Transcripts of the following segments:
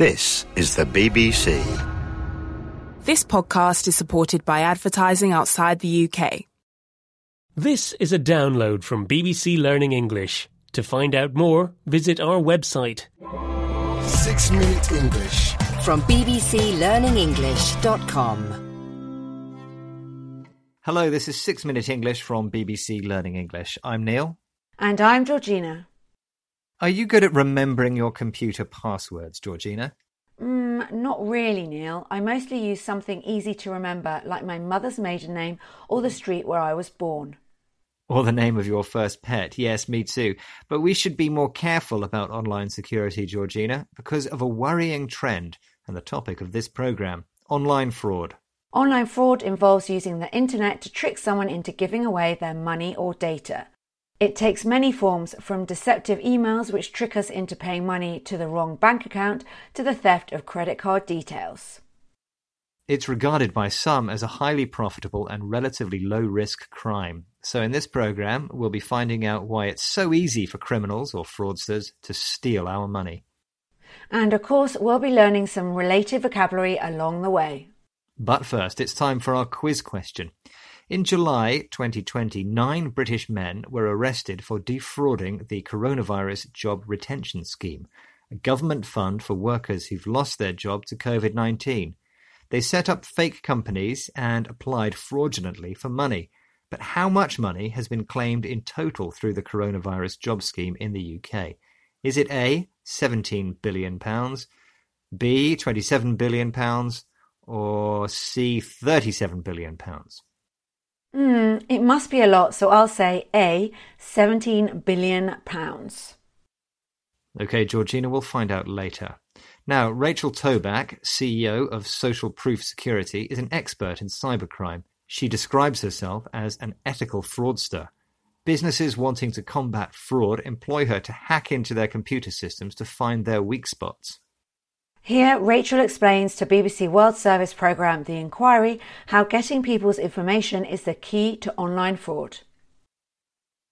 This is the BBC. This podcast is supported by advertising outside the UK. This is a download from BBC Learning English. To find out more, visit our website. Six Minute English. from bbclearningenglish.com. Hello, this is Six Minute English from BBC Learning English. I'm Neil. And I'm Georgina. Are you good at remembering your computer passwords, Georgina? Mm, not really, Neil. I mostly use something easy to remember, like my mother's maiden name or the street where I was born. Or the name of your first pet? Yes, me too. But we should be more careful about online security, Georgina, because of a worrying trend and the topic of this programme online fraud. Online fraud involves using the internet to trick someone into giving away their money or data. It takes many forms, from deceptive emails which trick us into paying money to the wrong bank account to the theft of credit card details. It's regarded by some as a highly profitable and relatively low risk crime. So, in this programme, we'll be finding out why it's so easy for criminals or fraudsters to steal our money. And of course, we'll be learning some related vocabulary along the way. But first, it's time for our quiz question. In July 2020, nine British men were arrested for defrauding the Coronavirus Job Retention Scheme, a government fund for workers who've lost their job to COVID 19. They set up fake companies and applied fraudulently for money. But how much money has been claimed in total through the Coronavirus Job Scheme in the UK? Is it A, 17 billion pounds, B, 27 billion pounds, or C, 37 billion Hmm, it must be a lot, so I'll say A, 17 billion pounds. Okay, Georgina, we'll find out later. Now, Rachel Tobac, CEO of Social Proof Security, is an expert in cybercrime. She describes herself as an ethical fraudster. Businesses wanting to combat fraud employ her to hack into their computer systems to find their weak spots. Here, Rachel explains to BBC World Service programme The Inquiry how getting people's information is the key to online fraud.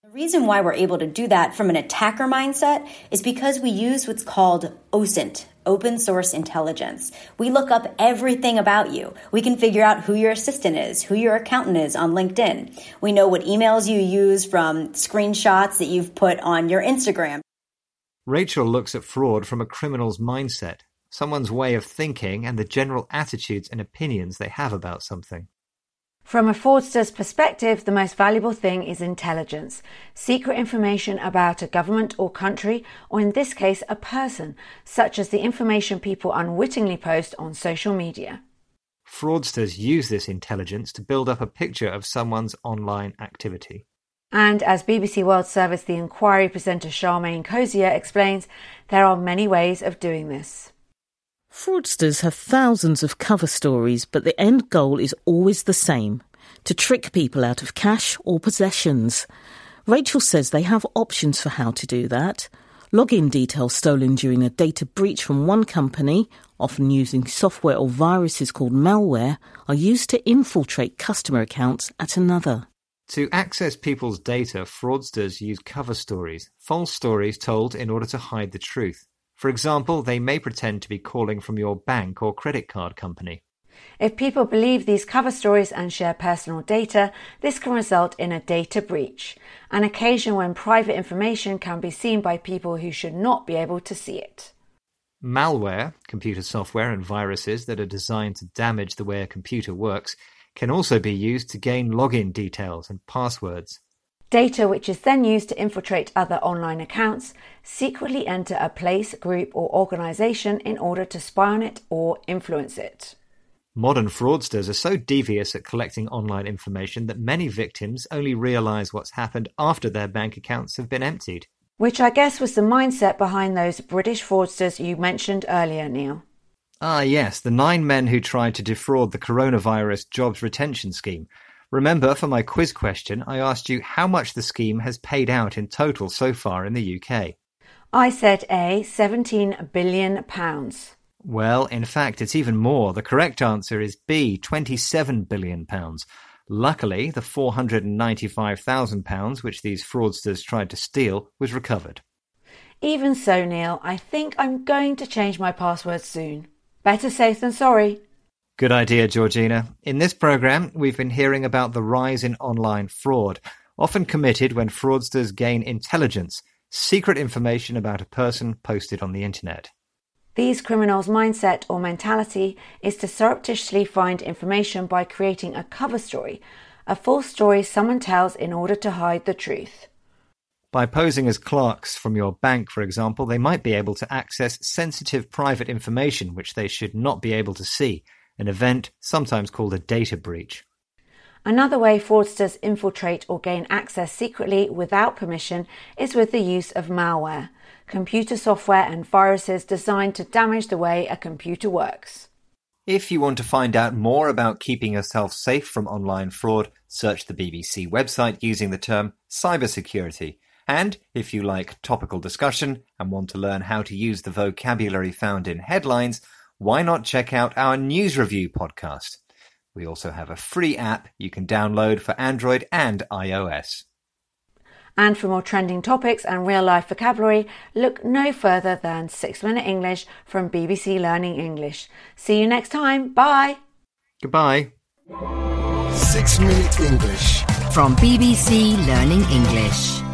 The reason why we're able to do that from an attacker mindset is because we use what's called OSINT, open source intelligence. We look up everything about you. We can figure out who your assistant is, who your accountant is on LinkedIn. We know what emails you use from screenshots that you've put on your Instagram. Rachel looks at fraud from a criminal's mindset, someone's way of thinking, and the general attitudes and opinions they have about something. From a fraudster's perspective, the most valuable thing is intelligence, secret information about a government or country, or in this case, a person, such as the information people unwittingly post on social media. Fraudsters use this intelligence to build up a picture of someone's online activity. And as BBC World Service The Inquiry presenter Charmaine Cozier explains, there are many ways of doing this. Fraudsters have thousands of cover stories, but the end goal is always the same to trick people out of cash or possessions. Rachel says they have options for how to do that. Login details stolen during a data breach from one company, often using software or viruses called malware, are used to infiltrate customer accounts at another. To access people's data, fraudsters use cover stories, false stories told in order to hide the truth. For example, they may pretend to be calling from your bank or credit card company. If people believe these cover stories and share personal data, this can result in a data breach, an occasion when private information can be seen by people who should not be able to see it. Malware, computer software and viruses that are designed to damage the way a computer works, can also be used to gain login details and passwords. Data which is then used to infiltrate other online accounts, secretly enter a place, group, or organization in order to spy on it or influence it. Modern fraudsters are so devious at collecting online information that many victims only realize what's happened after their bank accounts have been emptied. Which I guess was the mindset behind those British fraudsters you mentioned earlier, Neil. Ah, yes, the nine men who tried to defraud the coronavirus jobs retention scheme. Remember, for my quiz question, I asked you how much the scheme has paid out in total so far in the UK. I said A, 17 billion pounds. Well, in fact, it's even more. The correct answer is B, 27 billion pounds. Luckily, the 495,000 pounds which these fraudsters tried to steal was recovered. Even so, Neil, I think I'm going to change my password soon. Better safe than sorry. Good idea, Georgina. In this program, we've been hearing about the rise in online fraud, often committed when fraudsters gain intelligence, secret information about a person posted on the internet. These criminals' mindset or mentality is to surreptitiously find information by creating a cover story, a false story someone tells in order to hide the truth. By posing as clerks from your bank, for example, they might be able to access sensitive private information which they should not be able to see, an event sometimes called a data breach. Another way fraudsters infiltrate or gain access secretly without permission is with the use of malware computer software and viruses designed to damage the way a computer works. If you want to find out more about keeping yourself safe from online fraud, search the BBC website using the term cybersecurity. And if you like topical discussion and want to learn how to use the vocabulary found in headlines, why not check out our news review podcast? We also have a free app you can download for Android and iOS. And for more trending topics and real life vocabulary, look no further than 6 Minute English from BBC Learning English. See you next time. Bye. Goodbye. 6 Minute English from BBC Learning English.